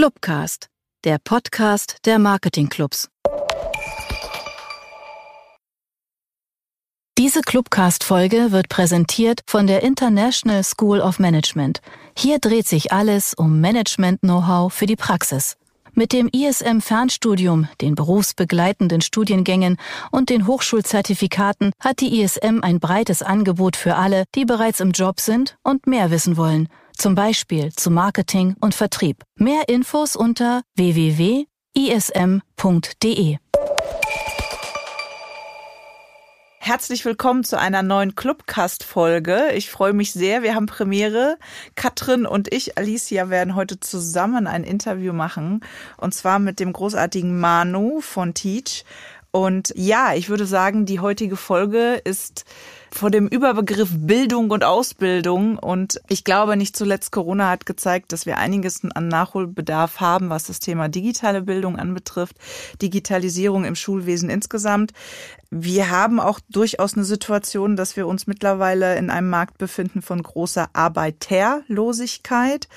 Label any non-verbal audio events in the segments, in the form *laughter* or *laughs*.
Clubcast, der Podcast der Marketingclubs. Diese Clubcast-Folge wird präsentiert von der International School of Management. Hier dreht sich alles um Management-Know-how für die Praxis. Mit dem ISM-Fernstudium, den berufsbegleitenden Studiengängen und den Hochschulzertifikaten hat die ISM ein breites Angebot für alle, die bereits im Job sind und mehr wissen wollen zum Beispiel zu Marketing und Vertrieb. Mehr Infos unter www.ism.de. Herzlich willkommen zu einer neuen Clubcast-Folge. Ich freue mich sehr. Wir haben Premiere. Katrin und ich, Alicia, werden heute zusammen ein Interview machen. Und zwar mit dem großartigen Manu von Teach. Und ja, ich würde sagen, die heutige Folge ist vor dem Überbegriff Bildung und Ausbildung. Und ich glaube, nicht zuletzt Corona hat gezeigt, dass wir einiges an Nachholbedarf haben, was das Thema digitale Bildung anbetrifft, Digitalisierung im Schulwesen insgesamt. Wir haben auch durchaus eine Situation, dass wir uns mittlerweile in einem Markt befinden von großer Arbeiterlosigkeit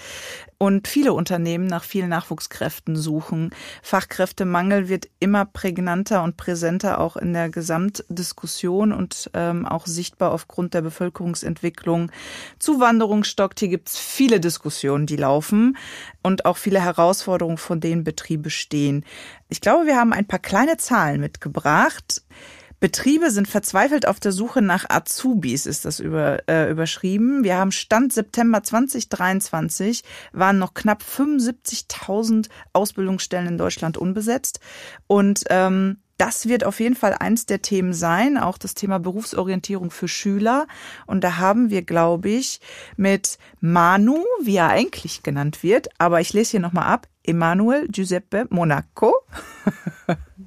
und viele Unternehmen nach vielen Nachwuchskräften suchen. Fachkräftemangel wird immer prägnanter und präsenter auch in der Gesamtdiskussion und ähm, auch sichtbar aufgrund der Bevölkerungsentwicklung. Zuwanderung stockt. Hier gibt es viele Diskussionen, die laufen und auch viele Herausforderungen, von denen Betriebe stehen. Ich glaube, wir haben ein paar kleine Zahlen mitgebracht. Betriebe sind verzweifelt auf der Suche nach Azubis, ist das über, äh, überschrieben. Wir haben Stand September 2023, waren noch knapp 75.000 Ausbildungsstellen in Deutschland unbesetzt. Und ähm, das wird auf jeden Fall eins der Themen sein, auch das Thema Berufsorientierung für Schüler. Und da haben wir, glaube ich, mit Manu, wie er eigentlich genannt wird, aber ich lese hier nochmal ab, Emanuel Giuseppe Monaco. *laughs*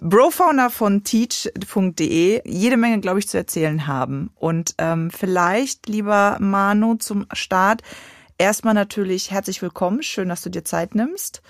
Brofounder von teach.de jede Menge, glaube ich, zu erzählen haben. Und ähm, vielleicht, lieber Manu, zum Start erstmal natürlich herzlich willkommen. Schön, dass du dir Zeit nimmst.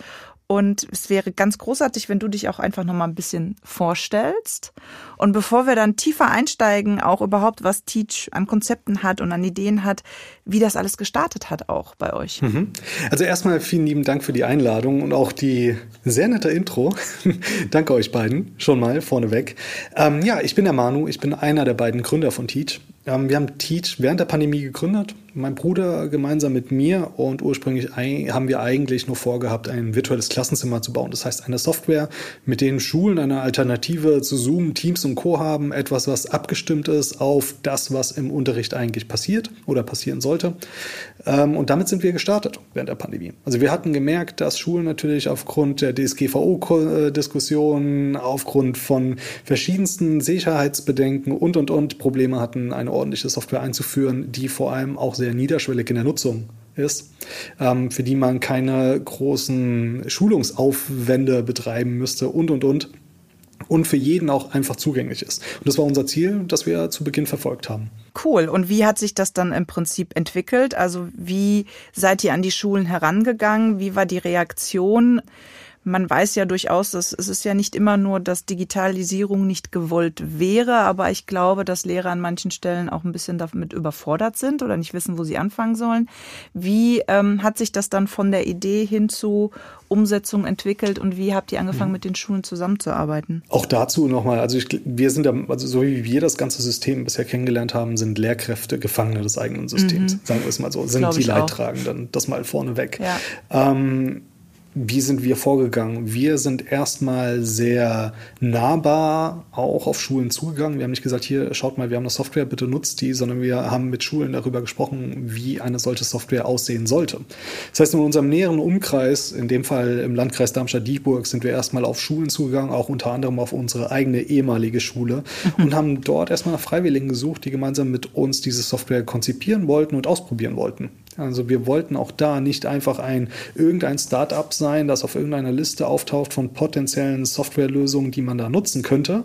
Und es wäre ganz großartig, wenn du dich auch einfach noch mal ein bisschen vorstellst. Und bevor wir dann tiefer einsteigen, auch überhaupt, was Teach an Konzepten hat und an Ideen hat, wie das alles gestartet hat auch bei euch. Mhm. Also erstmal vielen lieben Dank für die Einladung und auch die sehr nette Intro. *laughs* Danke euch beiden schon mal vorneweg. Ähm, ja, ich bin der Manu, ich bin einer der beiden Gründer von Teach. Wir haben Teach während der Pandemie gegründet, mein Bruder gemeinsam mit mir und ursprünglich haben wir eigentlich nur vorgehabt, ein virtuelles Klassenzimmer zu bauen. Das heißt, eine Software, mit denen Schulen eine Alternative zu Zoom, Teams und Co. haben, etwas, was abgestimmt ist auf das, was im Unterricht eigentlich passiert oder passieren sollte. Ähm, und damit sind wir gestartet während der Pandemie. Also wir hatten gemerkt, dass Schulen natürlich aufgrund der DSGVO-Diskussionen, aufgrund von verschiedensten Sicherheitsbedenken und, und, und Probleme hatten, eine ordentliche Software einzuführen, die vor allem auch sehr niederschwellig in der Nutzung ist, ähm, für die man keine großen Schulungsaufwände betreiben müsste und, und, und und für jeden auch einfach zugänglich ist. Und das war unser Ziel, das wir zu Beginn verfolgt haben. Cool. Und wie hat sich das dann im Prinzip entwickelt? Also wie seid ihr an die Schulen herangegangen? Wie war die Reaktion? Man weiß ja durchaus, dass es ist ja nicht immer nur, dass Digitalisierung nicht gewollt wäre, aber ich glaube, dass Lehrer an manchen Stellen auch ein bisschen damit überfordert sind oder nicht wissen, wo sie anfangen sollen. Wie ähm, hat sich das dann von der Idee hin zu Umsetzung entwickelt und wie habt ihr angefangen, mhm. mit den Schulen zusammenzuarbeiten? Auch dazu nochmal, also ich, wir sind da, also so wie wir das ganze System bisher kennengelernt haben, sind Lehrkräfte Gefangene des eigenen Systems, mhm. sagen wir es mal so, sind die Leidtragenden, das mal vorneweg. Ja. Ähm, wie sind wir vorgegangen? Wir sind erstmal sehr nahbar auch auf Schulen zugegangen. Wir haben nicht gesagt, hier schaut mal, wir haben eine Software, bitte nutzt die, sondern wir haben mit Schulen darüber gesprochen, wie eine solche Software aussehen sollte. Das heißt, in unserem näheren Umkreis, in dem Fall im Landkreis Darmstadt-Dieburg, sind wir erstmal auf Schulen zugegangen, auch unter anderem auf unsere eigene ehemalige Schule mhm. und haben dort erstmal nach Freiwilligen gesucht, die gemeinsam mit uns diese Software konzipieren wollten und ausprobieren wollten. Also wir wollten auch da nicht einfach ein irgendein Startup sein, das auf irgendeiner Liste auftaucht von potenziellen Softwarelösungen, die man da nutzen könnte,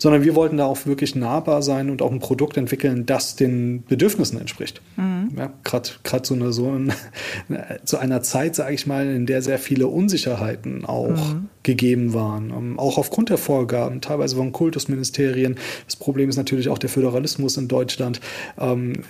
sondern wir wollten da auch wirklich nahbar sein und auch ein Produkt entwickeln, das den Bedürfnissen entspricht. Mhm. Ja, Gerade so, eine, so ein, *laughs* zu einer Zeit, sage ich mal, in der sehr viele Unsicherheiten auch mhm. gegeben waren, ähm, auch aufgrund der Vorgaben, teilweise von Kultusministerien. Das Problem ist natürlich auch der Föderalismus in Deutschland. Ähm,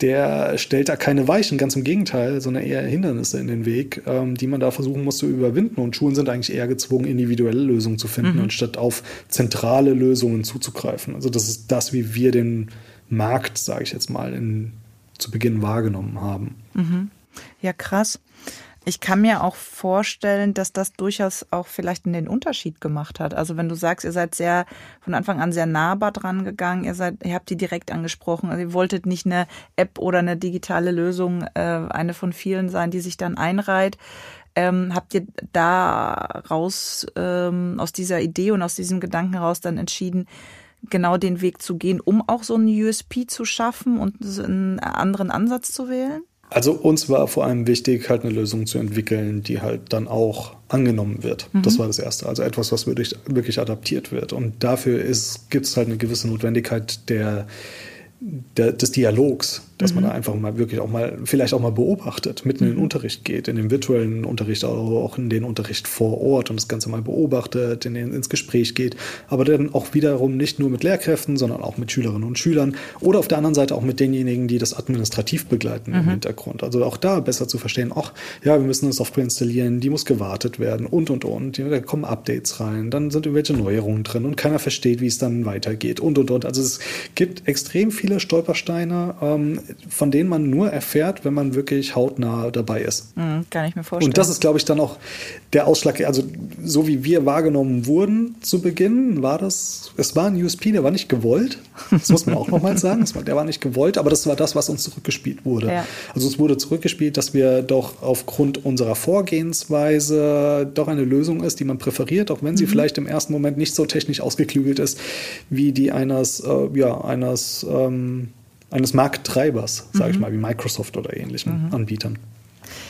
der stellt da keine Weichen, ganz im Gegenteil, sondern eher Hindernisse in den Weg, ähm, die man da versuchen muss zu überwinden. Und Schulen sind eigentlich eher gezwungen, individuelle Lösungen zu finden, mhm. anstatt auf zentrale Lösungen zuzugreifen. Also das ist das, wie wir den Markt, sage ich jetzt mal, in, zu Beginn wahrgenommen haben. Mhm. Ja, krass. Ich kann mir auch vorstellen, dass das durchaus auch vielleicht den Unterschied gemacht hat. Also wenn du sagst, ihr seid sehr von Anfang an sehr nahbar dran gegangen, ihr seid, ihr habt die direkt angesprochen. Also ihr wolltet nicht eine App oder eine digitale Lösung, äh, eine von vielen sein, die sich dann einreiht. Ähm, habt ihr da raus ähm, aus dieser Idee und aus diesem Gedanken heraus dann entschieden, genau den Weg zu gehen, um auch so einen USP zu schaffen und einen anderen Ansatz zu wählen? Also uns war vor allem wichtig, halt eine Lösung zu entwickeln, die halt dann auch angenommen wird. Mhm. Das war das Erste. Also etwas, was wirklich, wirklich adaptiert wird. Und dafür gibt es halt eine gewisse Notwendigkeit der, der, des Dialogs dass mhm. man da einfach mal wirklich auch mal, vielleicht auch mal beobachtet, mitten mhm. in den mhm. Unterricht geht, in den virtuellen Unterricht, aber auch in den Unterricht vor Ort und das Ganze mal beobachtet, in den, ins Gespräch geht, aber dann auch wiederum nicht nur mit Lehrkräften, sondern auch mit Schülerinnen und Schülern oder auf der anderen Seite auch mit denjenigen, die das administrativ begleiten mhm. im Hintergrund. Also auch da besser zu verstehen, ach, ja, wir müssen eine Software installieren, die muss gewartet werden und, und, und. Da kommen Updates rein, dann sind irgendwelche Neuerungen drin und keiner versteht, wie es dann weitergeht und, und, und. Also es gibt extrem viele Stolpersteine, ähm, von denen man nur erfährt, wenn man wirklich hautnah dabei ist. Mhm, kann ich mir vorstellen. Und das ist, glaube ich, dann auch der Ausschlag, also so wie wir wahrgenommen wurden zu Beginn, war das, es war ein USP, der war nicht gewollt. Das muss man auch nochmal sagen. Der war nicht gewollt, aber das war das, was uns zurückgespielt wurde. Ja. Also es wurde zurückgespielt, dass wir doch aufgrund unserer Vorgehensweise doch eine Lösung ist, die man präferiert, auch wenn sie mhm. vielleicht im ersten Moment nicht so technisch ausgeklügelt ist, wie die eines, äh, ja, eines ähm, eines Markttreibers, sage ich mhm. mal, wie Microsoft oder ähnlichen mhm. Anbietern.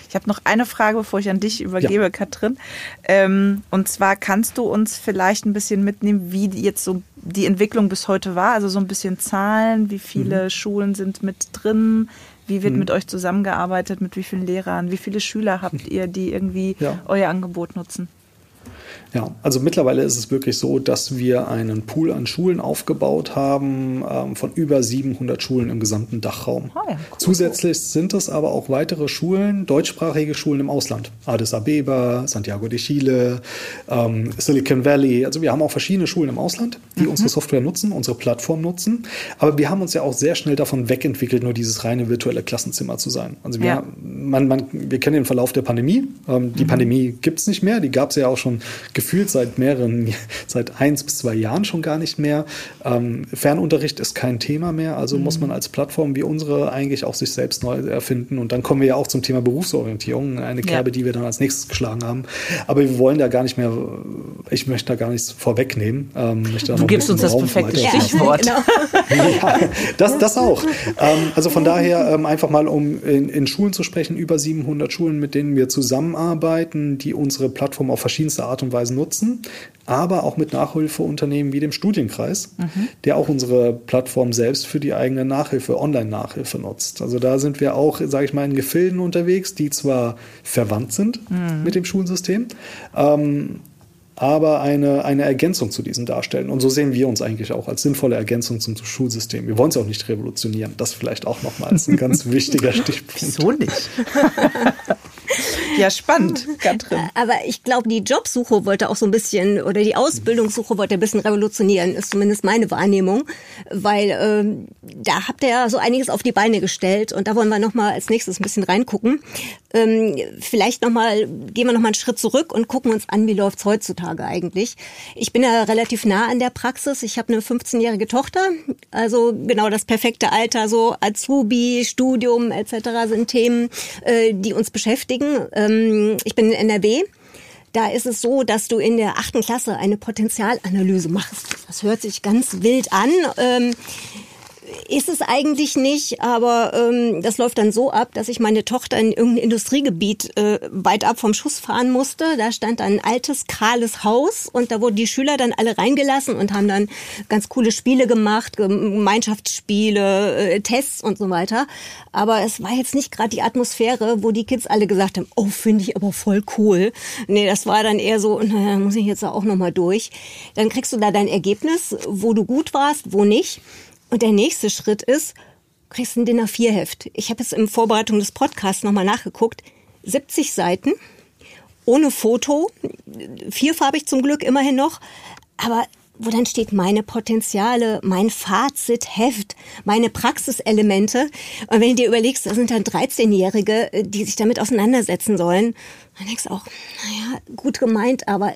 Ich habe noch eine Frage, bevor ich an dich übergebe, ja. Katrin. Ähm, und zwar kannst du uns vielleicht ein bisschen mitnehmen, wie jetzt so die Entwicklung bis heute war? Also so ein bisschen Zahlen, wie viele mhm. Schulen sind mit drin? Wie wird mhm. mit euch zusammengearbeitet? Mit wie vielen Lehrern? Wie viele Schüler habt *laughs* ihr, die irgendwie ja. euer Angebot nutzen? Ja, also mittlerweile ist es wirklich so, dass wir einen Pool an Schulen aufgebaut haben ähm, von über 700 Schulen im gesamten Dachraum. Oh ja, cool. Zusätzlich sind es aber auch weitere Schulen, deutschsprachige Schulen im Ausland. Addis Abeba, Santiago de Chile, ähm, Silicon Valley. Also wir haben auch verschiedene Schulen im Ausland, die mhm. unsere Software nutzen, unsere Plattform nutzen. Aber wir haben uns ja auch sehr schnell davon wegentwickelt, nur dieses reine virtuelle Klassenzimmer zu sein. Also wir, ja. man, man, wir kennen den Verlauf der Pandemie. Ähm, die mhm. Pandemie gibt es nicht mehr. Die gab es ja auch schon gefühlt seit mehreren, *laughs* seit eins bis zwei Jahren schon gar nicht mehr. Ähm, Fernunterricht ist kein Thema mehr, also mhm. muss man als Plattform wie unsere eigentlich auch sich selbst neu erfinden. Und dann kommen wir ja auch zum Thema Berufsorientierung, eine Kerbe, ja. die wir dann als nächstes geschlagen haben. Aber wir wollen da gar nicht mehr, ich möchte da gar nichts vorwegnehmen. Ähm, du gibst uns das Raum perfekte Stichwort. Ja, genau. *laughs* ja, das, das auch. Ähm, also von daher ähm, einfach mal, um in, in Schulen zu sprechen, über 700 Schulen, mit denen wir zusammenarbeiten, die unsere Plattform auf verschiedenste Art und Weise nutzen, aber auch mit Nachhilfeunternehmen wie dem Studienkreis, mhm. der auch unsere Plattform selbst für die eigene Nachhilfe, Online-Nachhilfe nutzt. Also da sind wir auch, sage ich mal, in Gefilden unterwegs, die zwar verwandt sind mhm. mit dem Schulsystem, ähm, aber eine, eine Ergänzung zu diesen darstellen. Und so sehen wir uns eigentlich auch als sinnvolle Ergänzung zum Schulsystem. Wir wollen es auch nicht revolutionieren. Das vielleicht auch nochmals ein ganz *laughs* wichtiger Stichpunkt. Wieso nicht? *laughs* Ja, spannend, Katrin. Aber ich glaube, die Jobsuche wollte auch so ein bisschen, oder die Ausbildungssuche wollte ein bisschen revolutionieren, ist zumindest meine Wahrnehmung. Weil ähm, da habt ihr ja so einiges auf die Beine gestellt und da wollen wir nochmal als nächstes ein bisschen reingucken. Ähm, vielleicht nochmal, gehen wir nochmal einen Schritt zurück und gucken uns an, wie läuft's heutzutage eigentlich. Ich bin ja relativ nah an der Praxis. Ich habe eine 15-jährige Tochter, also genau das perfekte Alter, so Azubi, Studium etc. sind Themen, äh, die uns beschäftigen. Ähm, ich bin in NRW. Da ist es so, dass du in der achten Klasse eine Potenzialanalyse machst. Das hört sich ganz wild an. Ähm, ist es eigentlich nicht, aber ähm, das läuft dann so ab, dass ich meine Tochter in irgendein Industriegebiet äh, weit ab vom Schuss fahren musste. Da stand ein altes, kahles Haus und da wurden die Schüler dann alle reingelassen und haben dann ganz coole Spiele gemacht, Gemeinschaftsspiele, äh, Tests und so weiter. Aber es war jetzt nicht gerade die Atmosphäre, wo die Kids alle gesagt haben, oh, finde ich aber voll cool. Nee, das war dann eher so, naja, muss ich jetzt auch nochmal durch. Dann kriegst du da dein Ergebnis, wo du gut warst, wo nicht. Und der nächste Schritt ist, kriegst ein DIN A4-Heft. Ich habe es in Vorbereitung des Podcasts nochmal nachgeguckt. 70 Seiten, ohne Foto, vierfarbig zum Glück immerhin noch, aber wo dann steht meine Potenziale, mein Fazitheft, meine Praxiselemente. Und wenn du dir überlegst, da sind dann 13-Jährige, die sich damit auseinandersetzen sollen, dann denkst du auch, naja, gut gemeint, aber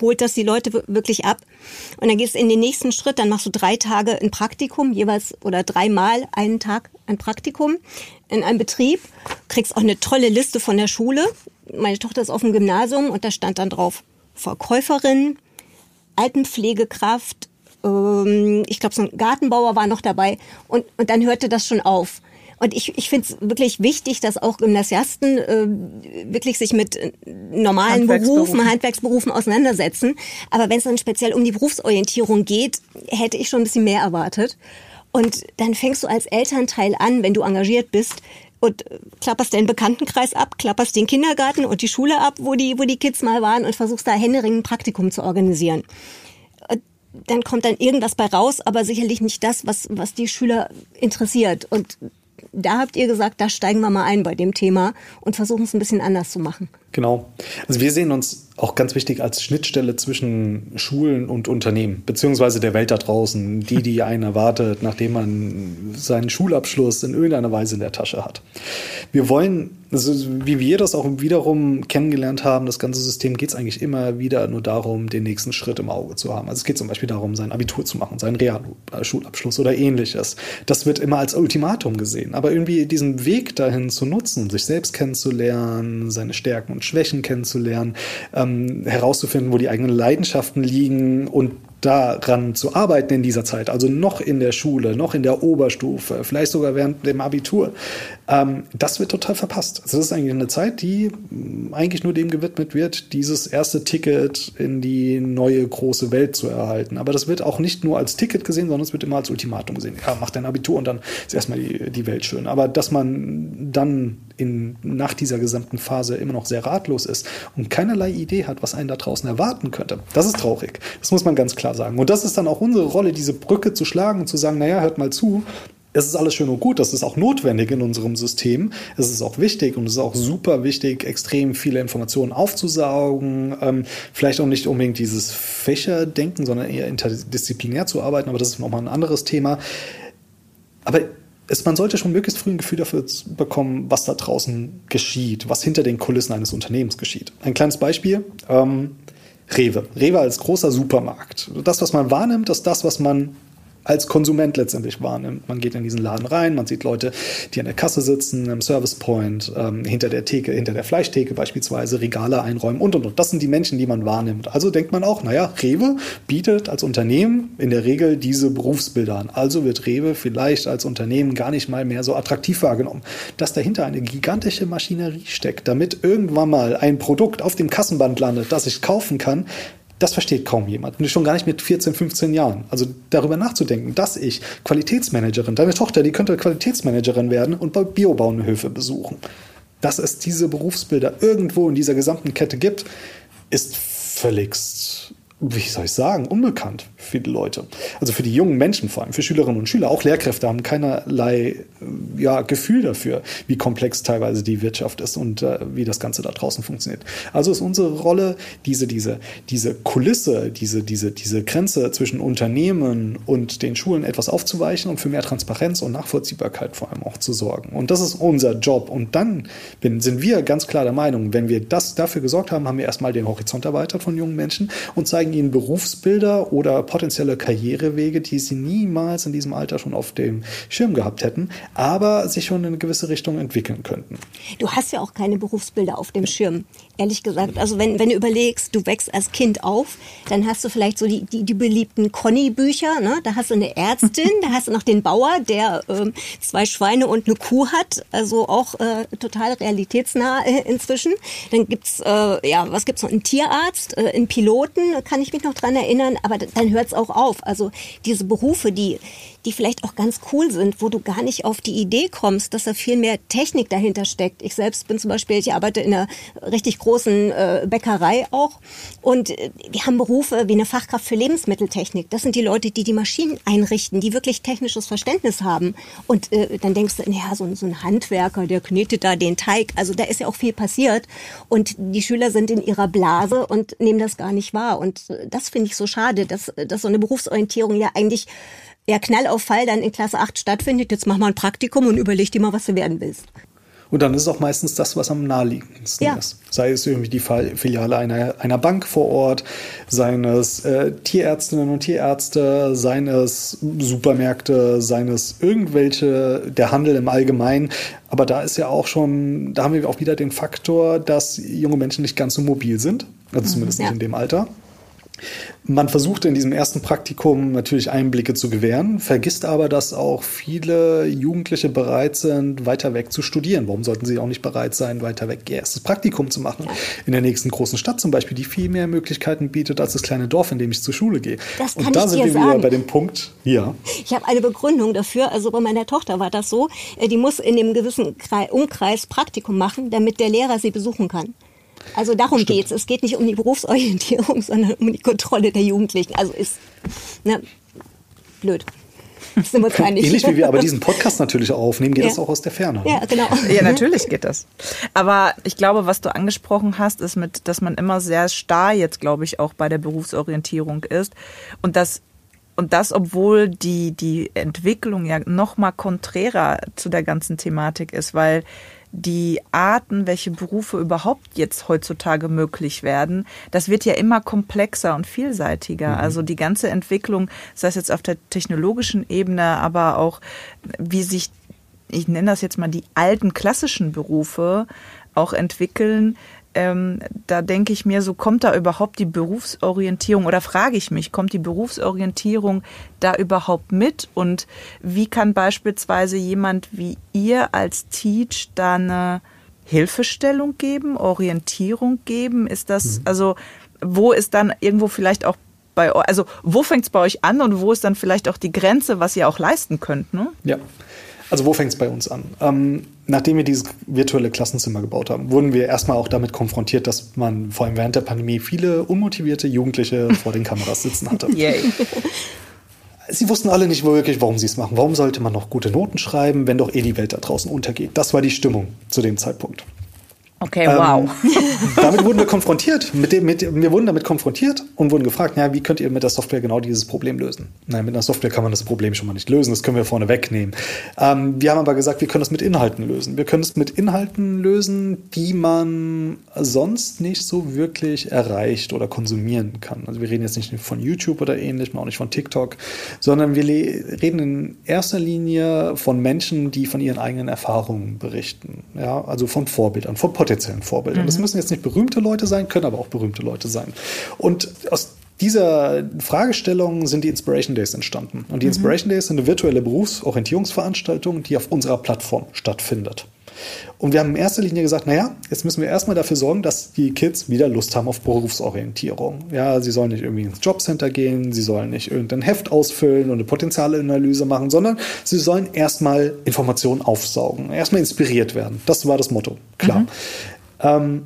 holt das die Leute wirklich ab? Und dann gehst du in den nächsten Schritt, dann machst du drei Tage ein Praktikum, jeweils oder dreimal einen Tag ein Praktikum in einem Betrieb, kriegst auch eine tolle Liste von der Schule. Meine Tochter ist auf dem Gymnasium und da stand dann drauf Verkäuferin, Altenpflegekraft, ähm, ich glaube, so ein Gartenbauer war noch dabei und, und dann hörte das schon auf. Und ich, ich finde es wirklich wichtig, dass auch Gymnasiasten äh, wirklich sich mit normalen Berufen, Handwerksberufen auseinandersetzen. Aber wenn es dann speziell um die Berufsorientierung geht, hätte ich schon ein bisschen mehr erwartet. Und dann fängst du als Elternteil an, wenn du engagiert bist, und klapperst den Bekanntenkreis ab, klapperst den Kindergarten und die Schule ab, wo die, wo die Kids mal waren und versuchst da händeringend ein Praktikum zu organisieren. Dann kommt dann irgendwas bei raus, aber sicherlich nicht das, was, was die Schüler interessiert. Und da habt ihr gesagt, da steigen wir mal ein bei dem Thema und versuchen es ein bisschen anders zu machen. Genau. Also wir sehen uns auch ganz wichtig als Schnittstelle zwischen Schulen und Unternehmen, beziehungsweise der Welt da draußen, die, die *laughs* einen erwartet, nachdem man seinen Schulabschluss in irgendeiner Weise in der Tasche hat. Wir wollen, also wie wir das auch wiederum kennengelernt haben, das ganze System geht es eigentlich immer wieder nur darum, den nächsten Schritt im Auge zu haben. Also es geht zum Beispiel darum, sein Abitur zu machen, seinen Realschulabschluss oder ähnliches. Das wird immer als Ultimatum gesehen. Aber irgendwie diesen Weg dahin zu nutzen, sich selbst kennenzulernen, seine Stärken und Schwächen kennenzulernen, ähm, herauszufinden, wo die eigenen Leidenschaften liegen und daran zu arbeiten in dieser Zeit, also noch in der Schule, noch in der Oberstufe, vielleicht sogar während dem Abitur, ähm, das wird total verpasst. Also das ist eigentlich eine Zeit, die mm, eigentlich nur dem gewidmet wird, dieses erste Ticket in die neue große Welt zu erhalten. Aber das wird auch nicht nur als Ticket gesehen, sondern es wird immer als Ultimatum gesehen. Ja, mach dein Abitur und dann ist erstmal die, die Welt schön. Aber dass man dann in, nach dieser gesamten Phase immer noch sehr ratlos ist und keinerlei Idee hat, was einen da draußen erwarten könnte. Das ist traurig. Das muss man ganz klar sagen. Und das ist dann auch unsere Rolle, diese Brücke zu schlagen und zu sagen, naja, hört mal zu, es ist alles schön und gut, das ist auch notwendig in unserem System. Es ist auch wichtig und es ist auch super wichtig, extrem viele Informationen aufzusaugen. Ähm, vielleicht auch nicht unbedingt dieses Fächerdenken, sondern eher interdisziplinär zu arbeiten, aber das ist nochmal ein anderes Thema. Aber es, man sollte schon möglichst früh ein Gefühl dafür bekommen, was da draußen geschieht, was hinter den Kulissen eines Unternehmens geschieht. Ein kleines Beispiel. Ähm, Rewe. Rewe als großer Supermarkt. Das, was man wahrnimmt, ist das, was man als Konsument letztendlich wahrnimmt. Man geht in diesen Laden rein, man sieht Leute, die an der Kasse sitzen, im Service Point, ähm, hinter der Theke, hinter der Fleischtheke beispielsweise, Regale einräumen und und und. Das sind die Menschen, die man wahrnimmt. Also denkt man auch, naja, Rewe bietet als Unternehmen in der Regel diese Berufsbilder an. Also wird Rewe vielleicht als Unternehmen gar nicht mal mehr so attraktiv wahrgenommen. Dass dahinter eine gigantische Maschinerie steckt, damit irgendwann mal ein Produkt auf dem Kassenband landet, das ich kaufen kann, das versteht kaum jemand. Und schon gar nicht mit 14, 15 Jahren. Also darüber nachzudenken, dass ich Qualitätsmanagerin, deine Tochter, die könnte Qualitätsmanagerin werden und bei Biobauernhöfe besuchen. Dass es diese Berufsbilder irgendwo in dieser gesamten Kette gibt, ist völligst wie soll ich sagen, unbekannt für die Leute. Also für die jungen Menschen vor allem, für Schülerinnen und Schüler. Auch Lehrkräfte haben keinerlei ja, Gefühl dafür, wie komplex teilweise die Wirtschaft ist und äh, wie das Ganze da draußen funktioniert. Also ist unsere Rolle, diese, diese, diese Kulisse, diese, diese, diese Grenze zwischen Unternehmen und den Schulen etwas aufzuweichen und für mehr Transparenz und Nachvollziehbarkeit vor allem auch zu sorgen. Und das ist unser Job. Und dann bin, sind wir ganz klar der Meinung, wenn wir das dafür gesorgt haben, haben wir erstmal den Horizont erweitert von jungen Menschen und zeigen ihnen Berufsbilder oder potenzielle Karrierewege, die sie niemals in diesem Alter schon auf dem Schirm gehabt hätten, aber sich schon in eine gewisse Richtung entwickeln könnten. Du hast ja auch keine Berufsbilder auf dem Schirm, ehrlich gesagt. Also wenn, wenn du überlegst, du wächst als Kind auf, dann hast du vielleicht so die, die, die beliebten Conny-Bücher, ne? da hast du eine Ärztin, *laughs* da hast du noch den Bauer, der ähm, zwei Schweine und eine Kuh hat, also auch äh, total realitätsnah äh, inzwischen. Dann gibt's äh, ja, was gibt's noch? Einen Tierarzt, äh, einen Piloten, kann ich mich noch dran erinnern, aber dann hört es auch auf. Also diese Berufe, die, die vielleicht auch ganz cool sind, wo du gar nicht auf die Idee kommst, dass da viel mehr Technik dahinter steckt. Ich selbst bin zum Beispiel, ich arbeite in einer richtig großen äh, Bäckerei auch und äh, wir haben Berufe wie eine Fachkraft für Lebensmitteltechnik. Das sind die Leute, die die Maschinen einrichten, die wirklich technisches Verständnis haben. Und äh, dann denkst du, naja, so, so ein Handwerker, der knetet da den Teig. Also da ist ja auch viel passiert und die Schüler sind in ihrer Blase und nehmen das gar nicht wahr. Und äh, das finde ich so schade, dass, dass so eine Berufsorientierung ja eigentlich ja Knall auf Fall dann in Klasse 8 stattfindet. Jetzt mach mal ein Praktikum und überleg dir mal, was du werden willst. Und dann ist es auch meistens das, was am naheliegendsten ja. ist. Sei es irgendwie die Filiale einer, einer Bank vor Ort, seien es äh, Tierärztinnen und Tierärzte, seien es Supermärkte, seien es irgendwelche, der Handel im Allgemeinen. Aber da ist ja auch schon, da haben wir auch wieder den Faktor, dass junge Menschen nicht ganz so mobil sind. Also zumindest mhm, ja. nicht in dem Alter. Man versucht in diesem ersten Praktikum natürlich Einblicke zu gewähren, vergisst aber, dass auch viele Jugendliche bereit sind, weiter weg zu studieren. Warum sollten sie auch nicht bereit sein, weiter weg ihr erstes Praktikum zu machen? In der nächsten großen Stadt zum Beispiel, die viel mehr Möglichkeiten bietet als das kleine Dorf, in dem ich zur Schule gehe. Das kann Und da ich sind dir wir sagen. wieder bei dem Punkt, ja. Ich habe eine Begründung dafür. Also bei meiner Tochter war das so, äh, die muss in einem gewissen Umkreis Praktikum machen, damit der Lehrer sie besuchen kann. Also darum Stimmt. geht's. Es geht nicht um die Berufsorientierung, *laughs* sondern um die Kontrolle der Jugendlichen. Also ist ne, blöd. Sind wir *laughs* Ähnlich wie wir aber diesen *laughs* Podcast natürlich aufnehmen, geht ja. das auch aus der Ferne. Ja, genau. Ja, natürlich geht das. Aber ich glaube, was du angesprochen hast, ist mit, dass man immer sehr starr jetzt, glaube ich, auch bei der Berufsorientierung ist. Und das und das, obwohl die, die Entwicklung ja noch mal konträrer zu der ganzen Thematik ist, weil die Arten, welche Berufe überhaupt jetzt heutzutage möglich werden, das wird ja immer komplexer und vielseitiger. Mhm. Also die ganze Entwicklung, sei es jetzt auf der technologischen Ebene, aber auch wie sich, ich nenne das jetzt mal die alten klassischen Berufe auch entwickeln, ähm, da denke ich mir, so kommt da überhaupt die Berufsorientierung oder frage ich mich, kommt die Berufsorientierung da überhaupt mit und wie kann beispielsweise jemand wie ihr als Teach da eine Hilfestellung geben, Orientierung geben? Ist das, mhm. also wo ist dann irgendwo vielleicht auch bei euch, also wo fängt es bei euch an und wo ist dann vielleicht auch die Grenze, was ihr auch leisten könnt? Ne? Ja. Also wo fängt es bei uns an? Ähm, nachdem wir dieses virtuelle Klassenzimmer gebaut haben, wurden wir erstmal auch damit konfrontiert, dass man vor allem während der Pandemie viele unmotivierte Jugendliche *laughs* vor den Kameras sitzen hatte. Yay. *laughs* Sie wussten alle nicht wirklich, warum sie es machen. Warum sollte man noch gute Noten schreiben, wenn doch eh die Welt da draußen untergeht? Das war die Stimmung zu dem Zeitpunkt. Okay, wow. Ähm, damit wurden wir konfrontiert. Mit dem, mit, wir wurden damit konfrontiert und wurden gefragt, ja, wie könnt ihr mit der Software genau dieses Problem lösen? Nein, mit einer Software kann man das Problem schon mal nicht lösen. Das können wir vorne wegnehmen. Ähm, wir haben aber gesagt, wir können das mit Inhalten lösen. Wir können es mit Inhalten lösen, die man sonst nicht so wirklich erreicht oder konsumieren kann. Also wir reden jetzt nicht von YouTube oder ähnlichem, auch nicht von TikTok, sondern wir reden in erster Linie von Menschen, die von ihren eigenen Erfahrungen berichten. Ja, also von Vorbildern, von Potenzialen potenziellen Vorbildern. Mhm. Das müssen jetzt nicht berühmte Leute sein, können aber auch berühmte Leute sein. Und aus dieser Fragestellung sind die Inspiration Days entstanden. Und die mhm. Inspiration Days sind eine virtuelle Berufsorientierungsveranstaltung, die auf unserer Plattform stattfindet. Und wir haben in erster Linie gesagt, naja, jetzt müssen wir erstmal dafür sorgen, dass die Kids wieder Lust haben auf Berufsorientierung. Ja, sie sollen nicht irgendwie ins Jobcenter gehen, sie sollen nicht irgendein Heft ausfüllen und eine Potenzialanalyse machen, sondern sie sollen erstmal Informationen aufsaugen, erstmal inspiriert werden. Das war das Motto, klar. Mhm. Ähm,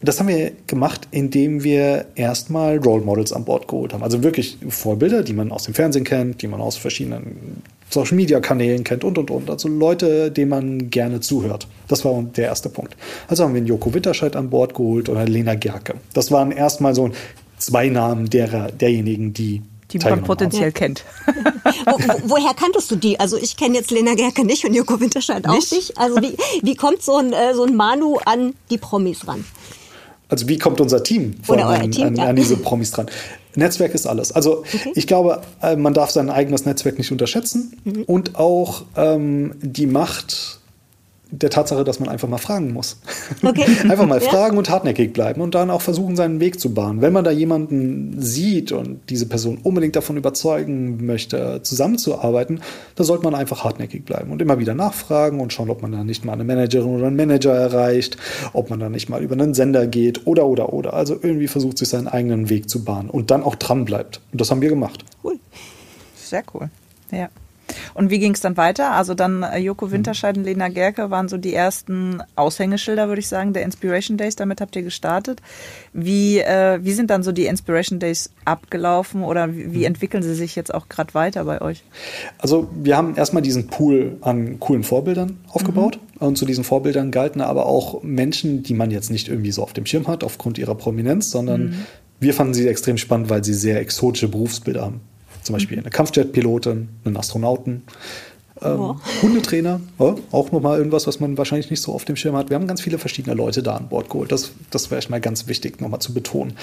das haben wir gemacht, indem wir erstmal Role Models an Bord geholt haben. Also wirklich Vorbilder, die man aus dem Fernsehen kennt, die man aus verschiedenen Social Media Kanälen kennt und und und. Also Leute, denen man gerne zuhört. Das war der erste Punkt. Also haben wir einen Joko Winterscheid an Bord geholt oder Lena Gerke. Das waren erstmal so zwei Namen derer, derjenigen, die die man potenziell haben. kennt. Wo, wo, woher kanntest du die? Also ich kenne jetzt Lena Gerke nicht und Joko Winterscheid auch nicht. nicht. Also wie, wie kommt so ein, äh, so ein Manu an die Promis ran? Also wie kommt unser Team, von, an, Team an, ja. an, diese Promis dran? Netzwerk ist alles. Also okay. ich glaube, äh, man darf sein eigenes Netzwerk nicht unterschätzen mhm. und auch ähm, die Macht der Tatsache, dass man einfach mal fragen muss. Okay. *laughs* einfach mal ja. fragen und hartnäckig bleiben und dann auch versuchen, seinen Weg zu bahnen. Wenn man da jemanden sieht und diese Person unbedingt davon überzeugen möchte, zusammenzuarbeiten, dann sollte man einfach hartnäckig bleiben und immer wieder nachfragen und schauen, ob man da nicht mal eine Managerin oder einen Manager erreicht, ob man da nicht mal über einen Sender geht oder, oder, oder. Also irgendwie versucht, sich seinen eigenen Weg zu bahnen und dann auch dran bleibt. Und das haben wir gemacht. Cool. Sehr cool. Ja. Und wie ging es dann weiter? Also dann äh, Joko Winterscheid und Lena Gerke waren so die ersten Aushängeschilder, würde ich sagen, der Inspiration Days. Damit habt ihr gestartet. Wie, äh, wie sind dann so die Inspiration Days abgelaufen oder wie, wie entwickeln sie sich jetzt auch gerade weiter bei euch? Also wir haben erstmal diesen Pool an coolen Vorbildern aufgebaut. Mhm. Und zu diesen Vorbildern galten aber auch Menschen, die man jetzt nicht irgendwie so auf dem Schirm hat, aufgrund ihrer Prominenz, sondern mhm. wir fanden sie extrem spannend, weil sie sehr exotische Berufsbilder haben. Zum Beispiel mhm. eine Kampfjet-Pilotin, einen Astronauten, ähm. Hundetrainer, ja, auch nochmal irgendwas, was man wahrscheinlich nicht so auf dem Schirm hat. Wir haben ganz viele verschiedene Leute da an Bord geholt. Das, das wäre mal ganz wichtig, nochmal zu betonen.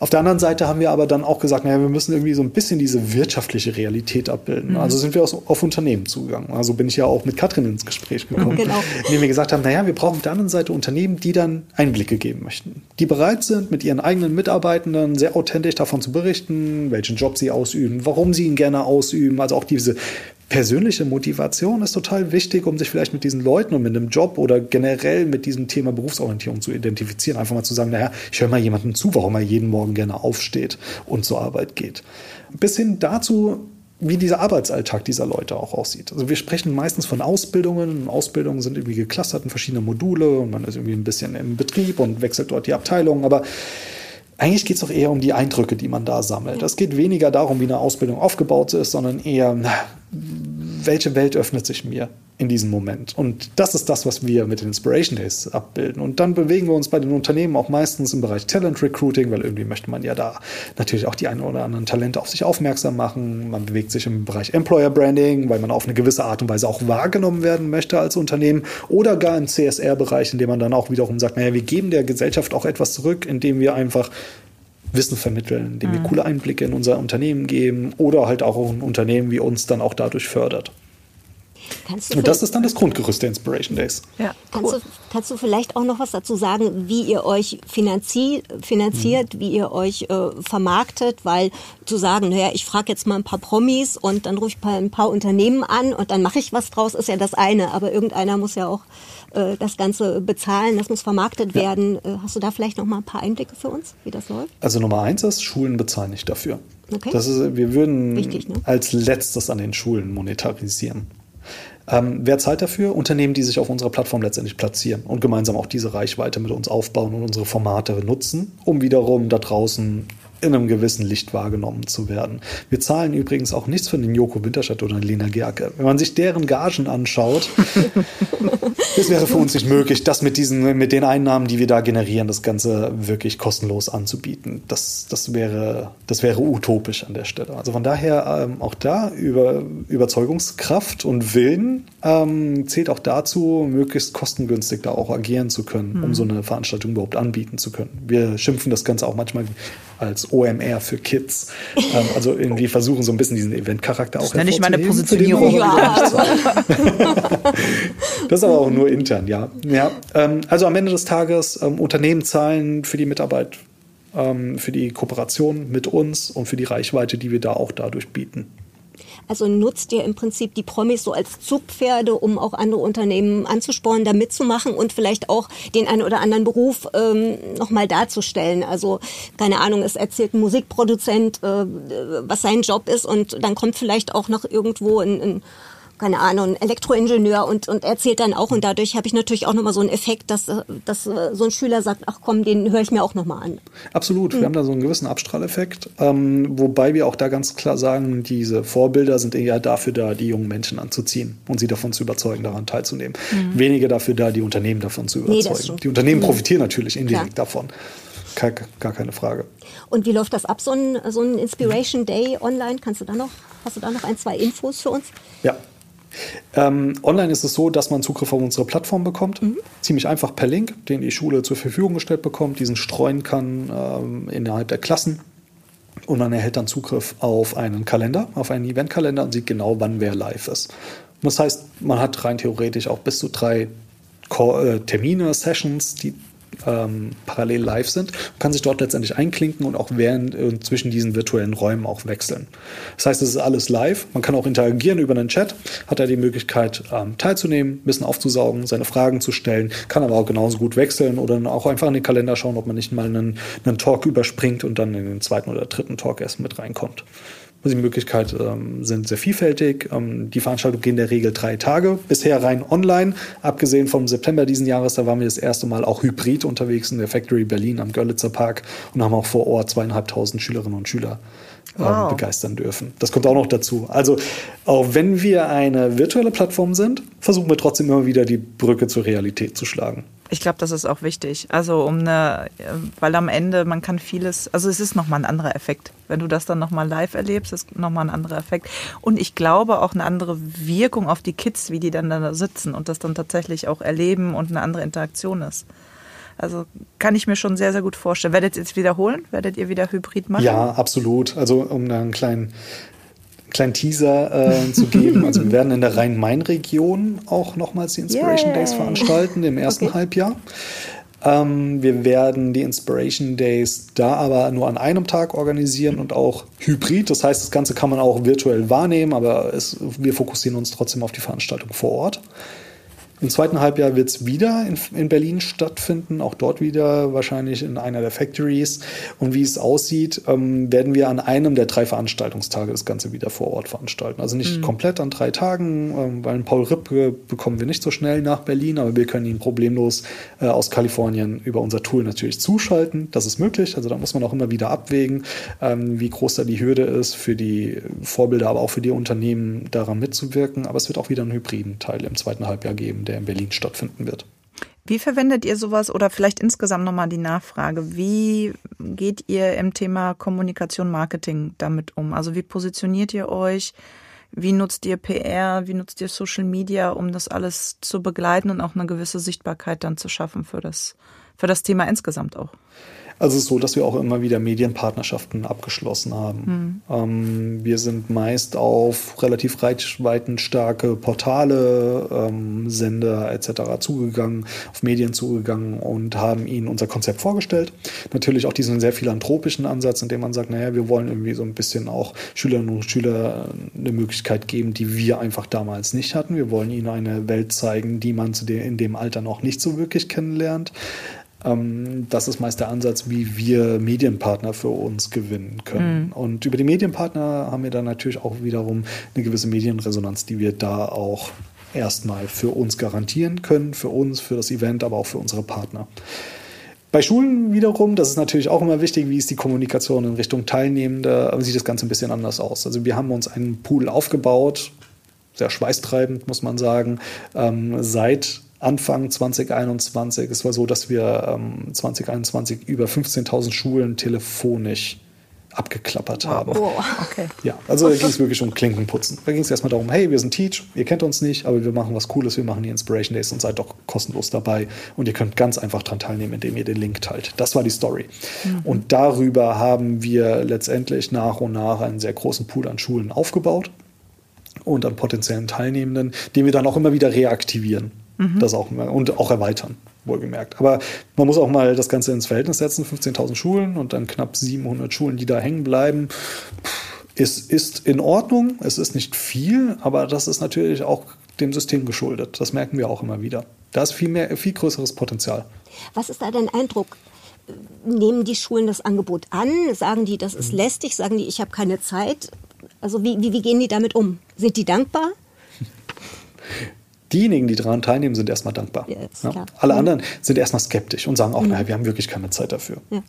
Auf der anderen Seite haben wir aber dann auch gesagt, naja, wir müssen irgendwie so ein bisschen diese wirtschaftliche Realität abbilden. Mhm. Also sind wir auf, auf Unternehmen zugegangen. Also bin ich ja auch mit Katrin ins Gespräch gekommen, genau. indem wir gesagt haben, naja, wir brauchen auf der anderen Seite Unternehmen, die dann Einblicke geben möchten. Die bereit sind, mit ihren eigenen Mitarbeitenden sehr authentisch davon zu berichten, welchen Job sie ausüben, warum sie ihn gerne ausüben. Also auch diese persönliche Motivation ist total wichtig, um sich vielleicht mit diesen Leuten und mit einem Job oder generell mit diesem Thema Berufsorientierung zu identifizieren. Einfach mal zu sagen, naja, ich höre mal jemandem zu, warum er jeden Morgen gerne aufsteht und zur Arbeit geht. Bis hin dazu, wie dieser Arbeitsalltag dieser Leute auch aussieht. Also wir sprechen meistens von Ausbildungen. Ausbildungen sind irgendwie geclustert in verschiedene Module und man ist irgendwie ein bisschen im Betrieb und wechselt dort die Abteilung. Aber eigentlich geht es doch eher um die Eindrücke, die man da sammelt. Es geht weniger darum, wie eine Ausbildung aufgebaut ist, sondern eher, welche Welt öffnet sich mir in diesem Moment? Und das ist das, was wir mit den Inspiration Days abbilden. Und dann bewegen wir uns bei den Unternehmen auch meistens im Bereich Talent Recruiting, weil irgendwie möchte man ja da natürlich auch die einen oder anderen Talente auf sich aufmerksam machen. Man bewegt sich im Bereich Employer Branding, weil man auf eine gewisse Art und Weise auch wahrgenommen werden möchte als Unternehmen. Oder gar im CSR-Bereich, in dem man dann auch wiederum sagt, naja, wir geben der Gesellschaft auch etwas zurück, indem wir einfach Wissen vermitteln, indem wir mhm. coole Einblicke in unser Unternehmen geben oder halt auch ein Unternehmen wie uns dann auch dadurch fördert. Und das ist dann das Grundgerüst der Inspiration Days. Ja, cool. kannst, du, kannst du vielleicht auch noch was dazu sagen, wie ihr euch finanzi finanziert, mhm. wie ihr euch äh, vermarktet? Weil zu sagen, naja, ich frage jetzt mal ein paar Promis und dann rufe ich ein paar Unternehmen an und dann mache ich was draus, ist ja das eine. Aber irgendeiner muss ja auch äh, das Ganze bezahlen, das muss vermarktet ja. werden. Äh, hast du da vielleicht noch mal ein paar Einblicke für uns, wie das läuft? Also Nummer eins ist, Schulen bezahlen nicht dafür. Okay. Das ist, wir würden Wichtig, ne? als letztes an den Schulen monetarisieren. Ähm, wer zahlt dafür? Unternehmen, die sich auf unserer Plattform letztendlich platzieren und gemeinsam auch diese Reichweite mit uns aufbauen und unsere Formate nutzen, um wiederum da draußen in einem gewissen Licht wahrgenommen zu werden. Wir zahlen übrigens auch nichts für den Joko Winterstadt oder Lena Gerke. Wenn man sich deren Gagen anschaut, *laughs* es wäre für uns nicht möglich, das mit diesen, mit den Einnahmen, die wir da generieren, das Ganze wirklich kostenlos anzubieten. Das, das wäre, das wäre utopisch an der Stelle. Also von daher ähm, auch da über Überzeugungskraft und Willen ähm, zählt auch dazu, möglichst kostengünstig da auch agieren zu können, mhm. um so eine Veranstaltung überhaupt anbieten zu können. Wir schimpfen das Ganze auch manchmal als OMR für Kids. Ähm, also irgendwie versuchen so ein bisschen diesen Event-Charakter auch hervorzuheben. Das meine Positionierung. Ja. das ist aber auch nur intern, ja. ja ähm, also am Ende des Tages, ähm, Unternehmen zahlen für die Mitarbeit, ähm, für die Kooperation mit uns und für die Reichweite, die wir da auch dadurch bieten. Also nutzt ihr im Prinzip die Promis so als Zugpferde, um auch andere Unternehmen anzuspornen, da mitzumachen und vielleicht auch den einen oder anderen Beruf ähm, nochmal darzustellen. Also keine Ahnung, es erzählt ein Musikproduzent, äh, was sein Job ist und dann kommt vielleicht auch noch irgendwo ein, ein keine Ahnung, Elektroingenieur und, und erzählt dann auch. Und dadurch habe ich natürlich auch nochmal so einen Effekt, dass, dass so ein Schüler sagt, ach komm, den höre ich mir auch nochmal an. Absolut, mhm. wir haben da so einen gewissen Abstrahleffekt. Ähm, wobei wir auch da ganz klar sagen, diese Vorbilder sind eher dafür da, die jungen Menschen anzuziehen und sie davon zu überzeugen, daran teilzunehmen. Mhm. Weniger dafür da, die Unternehmen davon zu überzeugen. Nee, die Unternehmen mhm. profitieren natürlich indirekt klar. davon. Gar, gar keine Frage. Und wie läuft das ab, so ein, so ein Inspiration Day online? Kannst du da noch, hast du da noch ein, zwei Infos für uns? Ja, ähm, online ist es so, dass man Zugriff auf unsere Plattform bekommt. Mhm. Ziemlich einfach per Link, den die Schule zur Verfügung gestellt bekommt, diesen streuen kann ähm, innerhalb der Klassen. Und man erhält dann Zugriff auf einen Kalender, auf einen Eventkalender und sieht genau, wann wer live ist. Und das heißt, man hat rein theoretisch auch bis zu drei äh, Termine, Sessions, die ähm, parallel live sind, kann sich dort letztendlich einklinken und auch während und äh, zwischen diesen virtuellen Räumen auch wechseln. Das heißt, es ist alles live. Man kann auch interagieren über einen Chat, hat er die Möglichkeit ähm, teilzunehmen, Wissen aufzusaugen, seine Fragen zu stellen, kann aber auch genauso gut wechseln oder auch einfach in den Kalender schauen, ob man nicht mal einen, einen Talk überspringt und dann in den zweiten oder dritten Talk erst mit reinkommt. Also die Möglichkeiten ähm, sind sehr vielfältig. Ähm, die Veranstaltungen gehen in der Regel drei Tage. Bisher rein online. Abgesehen vom September diesen Jahres, da waren wir das erste Mal auch hybrid unterwegs in der Factory Berlin am Görlitzer Park und haben auch vor Ort zweieinhalbtausend Schülerinnen und Schüler ähm, wow. begeistern dürfen. Das kommt auch noch dazu. Also auch wenn wir eine virtuelle Plattform sind, versuchen wir trotzdem immer wieder die Brücke zur Realität zu schlagen. Ich glaube, das ist auch wichtig. Also um eine, weil am Ende man kann vieles, also es ist nochmal ein anderer Effekt. Wenn du das dann nochmal live erlebst, ist nochmal ein anderer Effekt. Und ich glaube auch eine andere Wirkung auf die Kids, wie die dann da sitzen und das dann tatsächlich auch erleben und eine andere Interaktion ist. Also kann ich mir schon sehr, sehr gut vorstellen. Werdet ihr jetzt wiederholen? Werdet ihr wieder Hybrid machen? Ja, absolut. Also um da einen kleinen kleinen Teaser äh, zu geben. Also wir werden in der Rhein-Main-Region auch nochmals die Inspiration yeah. Days veranstalten im ersten okay. Halbjahr. Ähm, wir werden die Inspiration Days da aber nur an einem Tag organisieren und auch hybrid. Das heißt, das Ganze kann man auch virtuell wahrnehmen, aber es, wir fokussieren uns trotzdem auf die Veranstaltung vor Ort. Im zweiten Halbjahr wird es wieder in, in, Berlin stattfinden, auch dort wieder wahrscheinlich in einer der Factories. Und wie es aussieht, ähm, werden wir an einem der drei Veranstaltungstage das Ganze wieder vor Ort veranstalten. Also nicht mhm. komplett an drei Tagen, ähm, weil einen Paul Rippke bekommen wir nicht so schnell nach Berlin, aber wir können ihn problemlos äh, aus Kalifornien über unser Tool natürlich zuschalten. Das ist möglich. Also da muss man auch immer wieder abwägen, ähm, wie groß da die Hürde ist für die Vorbilder, aber auch für die Unternehmen daran mitzuwirken. Aber es wird auch wieder einen hybriden Teil im zweiten Halbjahr geben, der der in Berlin stattfinden wird. Wie verwendet ihr sowas oder vielleicht insgesamt nochmal die Nachfrage? Wie geht ihr im Thema Kommunikation, Marketing damit um? Also wie positioniert ihr euch? Wie nutzt ihr PR? Wie nutzt ihr Social Media, um das alles zu begleiten und auch eine gewisse Sichtbarkeit dann zu schaffen für das, für das Thema insgesamt auch? Also es ist so, dass wir auch immer wieder Medienpartnerschaften abgeschlossen haben. Mhm. Ähm, wir sind meist auf relativ reichweitenstarke Portale, ähm, Sender etc. zugegangen, auf Medien zugegangen und haben ihnen unser Konzept vorgestellt. Natürlich auch diesen sehr philanthropischen Ansatz, in dem man sagt, naja, wir wollen irgendwie so ein bisschen auch Schülerinnen und Schüler eine Möglichkeit geben, die wir einfach damals nicht hatten. Wir wollen ihnen eine Welt zeigen, die man in dem Alter noch nicht so wirklich kennenlernt. Ähm, das ist meist der Ansatz, wie wir Medienpartner für uns gewinnen können. Mhm. Und über die Medienpartner haben wir dann natürlich auch wiederum eine gewisse Medienresonanz, die wir da auch erstmal für uns garantieren können, für uns, für das Event, aber auch für unsere Partner. Bei Schulen wiederum, das ist natürlich auch immer wichtig, wie ist die Kommunikation in Richtung Teilnehmende, sieht das Ganze ein bisschen anders aus. Also wir haben uns einen Pool aufgebaut, sehr schweißtreibend, muss man sagen, ähm, seit Anfang 2021. Es war so, dass wir ähm, 2021 über 15.000 Schulen telefonisch abgeklappert haben. Oh, *laughs* okay. Ja, also da ging es wirklich um Klinkenputzen. Da ging es erstmal darum, hey, wir sind Teach, ihr kennt uns nicht, aber wir machen was Cooles, wir machen die Inspiration Days und seid doch kostenlos dabei und ihr könnt ganz einfach daran teilnehmen, indem ihr den Link teilt. Das war die Story. Mhm. Und darüber haben wir letztendlich nach und nach einen sehr großen Pool an Schulen aufgebaut und an potenziellen Teilnehmenden, den wir dann auch immer wieder reaktivieren. Mhm. Das auch und auch erweitern, wohlgemerkt. Aber man muss auch mal das Ganze ins Verhältnis setzen: 15.000 Schulen und dann knapp 700 Schulen, die da hängen bleiben. Es ist in Ordnung, es ist nicht viel, aber das ist natürlich auch dem System geschuldet. Das merken wir auch immer wieder. Da ist viel mehr, viel größeres Potenzial. Was ist da dein Eindruck? Nehmen die Schulen das Angebot an? Sagen die, das ist mhm. lästig? Sagen die, ich habe keine Zeit? Also wie, wie, wie gehen die damit um? Sind die dankbar? *laughs* diejenigen, die daran teilnehmen, sind erstmal dankbar. Yes, ja? Alle mhm. anderen sind erstmal skeptisch und sagen auch, mhm. naja, wir haben wirklich keine Zeit dafür. Ja.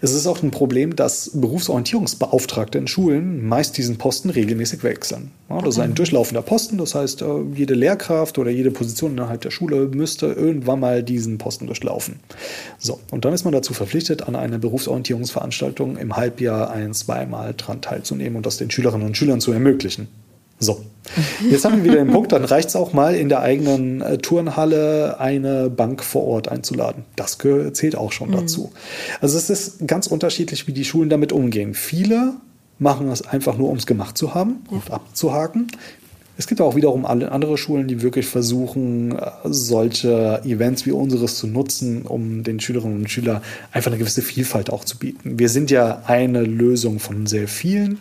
Es ist auch ein Problem, dass Berufsorientierungsbeauftragte in Schulen meist diesen Posten regelmäßig wechseln. Ja, das ist ein durchlaufender Posten, das heißt, äh, jede Lehrkraft oder jede Position innerhalb der Schule müsste irgendwann mal diesen Posten durchlaufen. So, und dann ist man dazu verpflichtet, an einer Berufsorientierungsveranstaltung im Halbjahr ein-, zweimal dran teilzunehmen und das den Schülerinnen und Schülern zu ermöglichen. So, jetzt haben wir wieder den Punkt, dann reicht es auch mal in der eigenen äh, Turnhalle eine Bank vor Ort einzuladen. Das zählt auch schon mhm. dazu. Also es ist ganz unterschiedlich, wie die Schulen damit umgehen. Viele machen das einfach nur, um es gemacht zu haben ja. und abzuhaken. Es gibt auch wiederum andere Schulen, die wirklich versuchen, äh, solche Events wie unseres zu nutzen, um den Schülerinnen und Schülern einfach eine gewisse Vielfalt auch zu bieten. Wir sind ja eine Lösung von sehr vielen.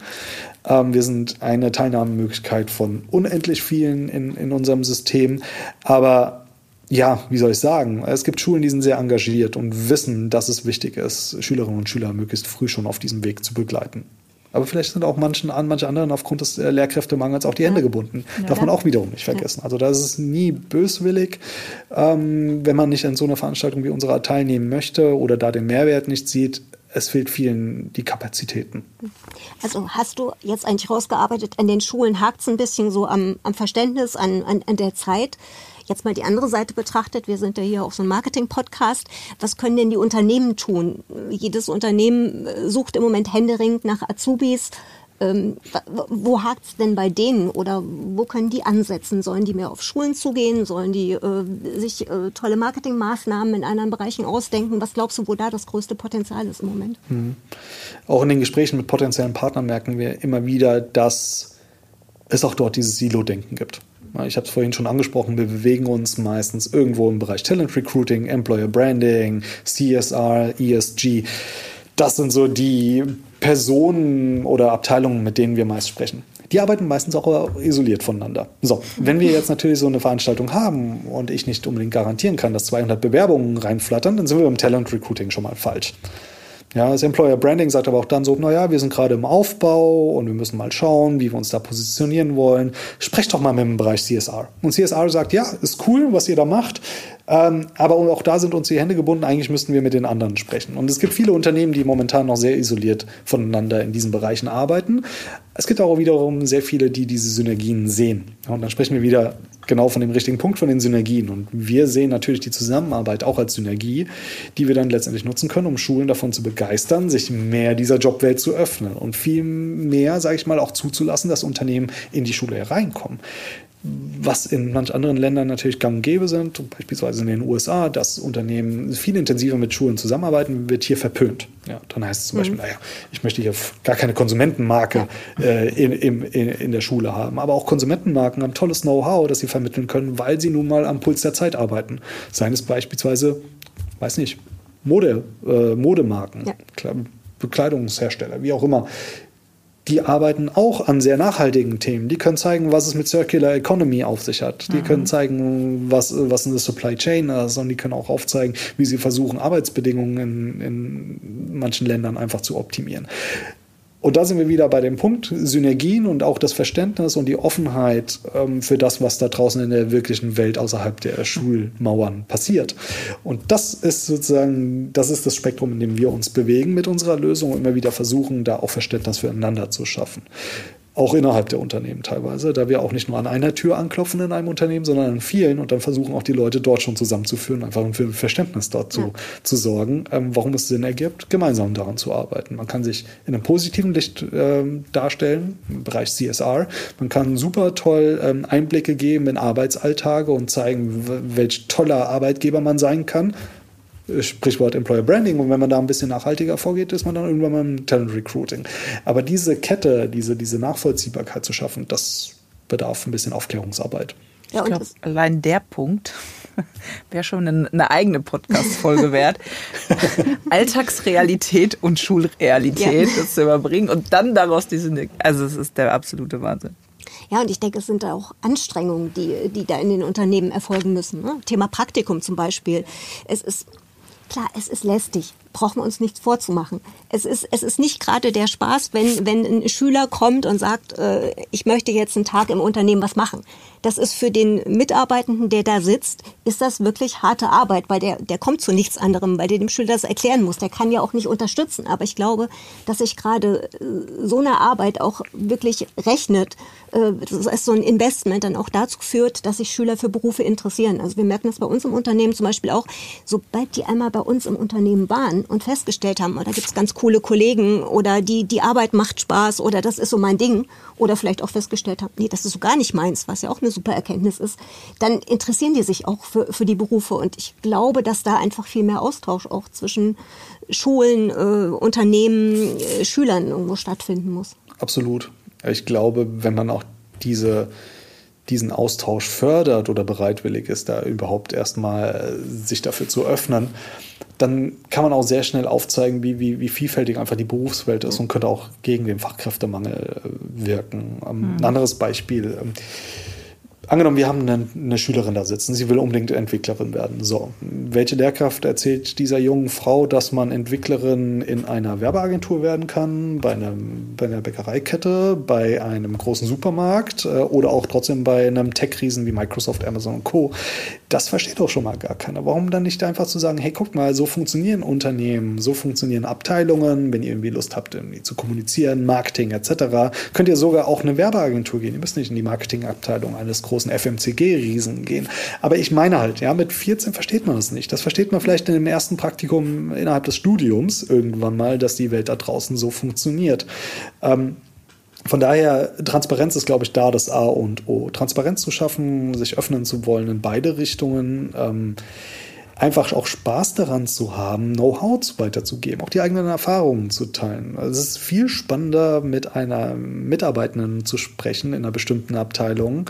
Ähm, wir sind eine Teilnahmemöglichkeit von unendlich vielen in, in unserem System. Aber ja, wie soll ich sagen? Es gibt Schulen, die sind sehr engagiert und wissen, dass es wichtig ist, Schülerinnen und Schüler möglichst früh schon auf diesem Weg zu begleiten. Aber vielleicht sind auch manchen, an manche anderen aufgrund des äh, Lehrkräftemangels auch die Hände gebunden. Ja. Darf man auch wiederum nicht vergessen. Also da ist es nie böswillig, ähm, wenn man nicht an so einer Veranstaltung wie unserer teilnehmen möchte oder da den Mehrwert nicht sieht. Es fehlt vielen die Kapazitäten. Also hast du jetzt eigentlich rausgearbeitet, an den Schulen hakt es ein bisschen so am, am Verständnis, an, an, an der Zeit. Jetzt mal die andere Seite betrachtet, wir sind ja hier auch so ein Marketing-Podcast. Was können denn die Unternehmen tun? Jedes Unternehmen äh, sucht im Moment händeringend nach Azubis. Ähm, wo hakt's denn bei denen oder wo können die ansetzen? Sollen die mehr auf Schulen zugehen? Sollen die äh, sich äh, tolle Marketingmaßnahmen in anderen Bereichen ausdenken? Was glaubst du, wo da das größte Potenzial ist im Moment? Mhm. Auch in den Gesprächen mit potenziellen Partnern merken wir immer wieder, dass es auch dort dieses Silo-Denken gibt. Ich habe es vorhin schon angesprochen, wir bewegen uns meistens irgendwo im Bereich Talent Recruiting, Employer Branding, CSR, ESG. Das sind so die Personen oder Abteilungen, mit denen wir meist sprechen. Die arbeiten meistens auch isoliert voneinander. So, wenn wir jetzt natürlich so eine Veranstaltung haben und ich nicht unbedingt garantieren kann, dass 200 Bewerbungen reinflattern, dann sind wir beim Talent Recruiting schon mal falsch. Ja, das Employer Branding sagt aber auch dann so, naja, wir sind gerade im Aufbau und wir müssen mal schauen, wie wir uns da positionieren wollen. Sprecht doch mal mit dem Bereich CSR. Und CSR sagt, ja, ist cool, was ihr da macht. Ähm, aber auch da sind uns die Hände gebunden. Eigentlich müssten wir mit den anderen sprechen. Und es gibt viele Unternehmen, die momentan noch sehr isoliert voneinander in diesen Bereichen arbeiten. Es gibt auch wiederum sehr viele, die diese Synergien sehen. Und dann sprechen wir wieder genau von dem richtigen Punkt, von den Synergien. Und wir sehen natürlich die Zusammenarbeit auch als Synergie, die wir dann letztendlich nutzen können, um Schulen davon zu begeistern, sich mehr dieser Jobwelt zu öffnen und viel mehr, sage ich mal, auch zuzulassen, dass Unternehmen in die Schule hereinkommen was in manch anderen Ländern natürlich gang und gäbe sind, beispielsweise in den USA, dass Unternehmen viel intensiver mit Schulen zusammenarbeiten, wird hier verpönt. Ja, dann heißt es zum mhm. Beispiel, naja, ich möchte hier gar keine Konsumentenmarke äh, in, in, in der Schule haben. Aber auch Konsumentenmarken haben tolles Know-how, das sie vermitteln können, weil sie nun mal am Puls der Zeit arbeiten. Seien es beispielsweise, weiß nicht, Mode, äh, Modemarken, ja. Bekleidungshersteller, wie auch immer die arbeiten auch an sehr nachhaltigen Themen. Die können zeigen, was es mit Circular Economy auf sich hat. Die mhm. können zeigen, was, was eine Supply Chain ist und die können auch aufzeigen, wie sie versuchen, Arbeitsbedingungen in, in manchen Ländern einfach zu optimieren. Und da sind wir wieder bei dem Punkt Synergien und auch das Verständnis und die Offenheit ähm, für das, was da draußen in der wirklichen Welt außerhalb der Schulmauern passiert. Und das ist sozusagen, das ist das Spektrum, in dem wir uns bewegen mit unserer Lösung und immer wieder versuchen, da auch Verständnis füreinander zu schaffen auch innerhalb der Unternehmen teilweise, da wir auch nicht nur an einer Tür anklopfen in einem Unternehmen, sondern an vielen und dann versuchen auch die Leute dort schon zusammenzuführen, einfach für Verständnis dort zu, ja. zu sorgen, ähm, warum es Sinn ergibt, gemeinsam daran zu arbeiten. Man kann sich in einem positiven Licht ähm, darstellen, im Bereich CSR. Man kann super toll ähm, Einblicke geben in Arbeitsalltage und zeigen, welch toller Arbeitgeber man sein kann Sprichwort Employer Branding. Und wenn man da ein bisschen nachhaltiger vorgeht, ist man dann irgendwann mal im Talent Recruiting. Aber diese Kette, diese, diese Nachvollziehbarkeit zu schaffen, das bedarf ein bisschen Aufklärungsarbeit. Ja, ich glaube, allein der Punkt *laughs* wäre schon eine, eine eigene Podcast-Folge wert. *laughs* Alltagsrealität und Schulrealität ja. das zu überbringen und dann daraus diese, also es ist der absolute Wahnsinn. Ja, und ich denke, es sind da auch Anstrengungen, die, die da in den Unternehmen erfolgen müssen. Ne? Thema Praktikum zum Beispiel. Es ist Klar, es ist lästig, brauchen wir uns nichts vorzumachen. Es ist, es ist nicht gerade der Spaß, wenn, wenn ein Schüler kommt und sagt, äh, ich möchte jetzt einen Tag im Unternehmen was machen. Das ist für den Mitarbeitenden, der da sitzt, ist das wirklich harte Arbeit, weil der, der kommt zu nichts anderem, weil der dem Schüler das erklären muss. Der kann ja auch nicht unterstützen. Aber ich glaube, dass sich gerade äh, so eine Arbeit auch wirklich rechnet, äh, das ist so ein Investment dann auch dazu führt, dass sich Schüler für Berufe interessieren. Also wir merken das bei uns im Unternehmen zum Beispiel auch, sobald die einmal bei uns im Unternehmen waren und festgestellt haben, oh, da gibt es ganz coole Kollegen oder die, die Arbeit macht Spaß oder das ist so mein Ding oder vielleicht auch festgestellt haben, nee, das ist so gar nicht meins, was ja auch eine super Erkenntnis ist, dann interessieren die sich auch für, für die Berufe und ich glaube, dass da einfach viel mehr Austausch auch zwischen Schulen, äh, Unternehmen, äh, Schülern irgendwo stattfinden muss. Absolut. Ich glaube, wenn man auch diese diesen Austausch fördert oder bereitwillig ist, da überhaupt erstmal äh, sich dafür zu öffnen, dann kann man auch sehr schnell aufzeigen, wie, wie, wie vielfältig einfach die Berufswelt ist und könnte auch gegen den Fachkräftemangel äh, wirken. Mhm. Ein anderes Beispiel. Angenommen, wir haben eine, eine, Schülerin da sitzen, sie will unbedingt Entwicklerin werden. So, welche Lehrkraft erzählt dieser jungen Frau, dass man Entwicklerin in einer Werbeagentur werden kann, bei, einem, bei einer Bäckereikette, bei einem großen Supermarkt äh, oder auch trotzdem bei einem Tech-Riesen wie Microsoft, Amazon und Co. Das versteht doch schon mal gar keiner. Warum dann nicht einfach zu sagen, hey, guck mal, so funktionieren Unternehmen, so funktionieren Abteilungen, wenn ihr irgendwie Lust habt, irgendwie zu kommunizieren, Marketing etc., könnt ihr sogar auch eine Werbeagentur gehen. Ihr müsst nicht in die Marketingabteilung eines großen großen FMCG-Riesen gehen. Aber ich meine halt, ja, mit 14 versteht man das nicht. Das versteht man vielleicht in dem ersten Praktikum innerhalb des Studiums irgendwann mal, dass die Welt da draußen so funktioniert. Ähm, von daher, Transparenz ist, glaube ich, da das A und O. Transparenz zu schaffen, sich öffnen zu wollen in beide Richtungen. Ähm, einfach auch Spaß daran zu haben, Know-how weiterzugeben, auch die eigenen Erfahrungen zu teilen. Also es ist viel spannender, mit einer Mitarbeitenden zu sprechen in einer bestimmten Abteilung,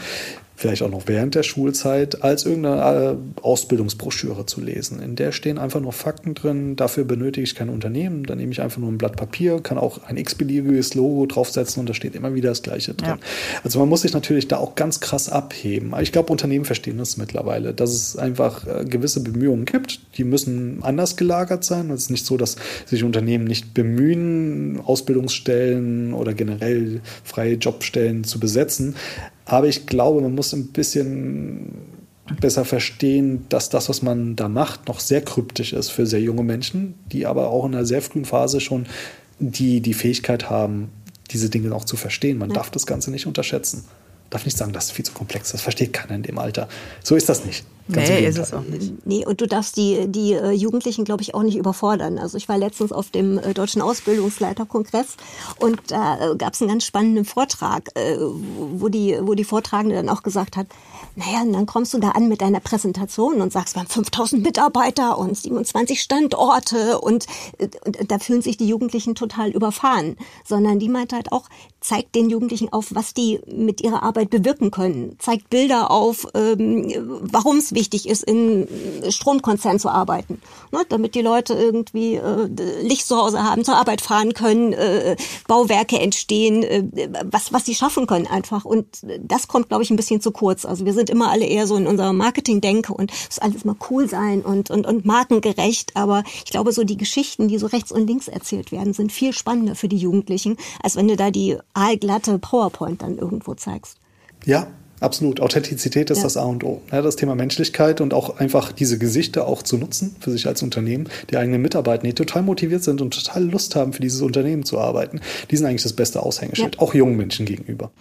vielleicht auch noch während der Schulzeit, als irgendeine äh, Ausbildungsbroschüre zu lesen. In der stehen einfach nur Fakten drin. Dafür benötige ich kein Unternehmen. Da nehme ich einfach nur ein Blatt Papier, kann auch ein x-beliebiges Logo draufsetzen und da steht immer wieder das Gleiche drin. Ja. Also man muss sich natürlich da auch ganz krass abheben. Ich glaube, Unternehmen verstehen das mittlerweile, dass es einfach äh, gewisse Bemühungen gibt. Die müssen anders gelagert sein. Es ist nicht so, dass sich Unternehmen nicht bemühen, Ausbildungsstellen oder generell freie Jobstellen zu besetzen. Aber ich glaube, man muss ein bisschen besser verstehen, dass das, was man da macht, noch sehr kryptisch ist für sehr junge Menschen, die aber auch in einer sehr frühen Phase schon die, die Fähigkeit haben, diese Dinge auch zu verstehen. Man ja. darf das Ganze nicht unterschätzen. Darf nicht sagen, das ist viel zu komplex, das versteht keiner in dem Alter. So ist das nicht. Ganz nee, ist es auch nicht. Nee, und du darfst die, die äh, Jugendlichen, glaube ich, auch nicht überfordern. Also ich war letztens auf dem äh, Deutschen Ausbildungsleiterkongress und da äh, gab es einen ganz spannenden Vortrag, wo, die, wo die Vortragende dann auch gesagt hat, naja, und dann kommst du da an mit deiner Präsentation und sagst, wir haben 5000 Mitarbeiter und 27 Standorte und, und da fühlen sich die Jugendlichen total überfahren. Sondern die meint halt auch, zeigt den Jugendlichen auf, was die mit ihrer Arbeit bewirken können. Zeigt Bilder auf, ähm, warum es wichtig ist, in Stromkonzern zu arbeiten, ne? damit die Leute irgendwie äh, Licht zu Hause haben, zur Arbeit fahren können, äh, Bauwerke entstehen, äh, was, was sie schaffen können einfach. Und das kommt, glaube ich, ein bisschen zu kurz. Also wir sind immer alle eher so in unserer Marketing-Denke und es alles mal cool sein und, und, und markengerecht. Aber ich glaube, so die Geschichten, die so rechts und links erzählt werden, sind viel spannender für die Jugendlichen, als wenn du da die aalglatte PowerPoint dann irgendwo zeigst. Ja, Absolut. Authentizität ist ja. das A und O. Ja, das Thema Menschlichkeit und auch einfach diese Gesichter auch zu nutzen für sich als Unternehmen. Die eigenen Mitarbeiter, die total motiviert sind und total Lust haben, für dieses Unternehmen zu arbeiten. Die sind eigentlich das beste Aushängeschild, ja. auch jungen Menschen gegenüber.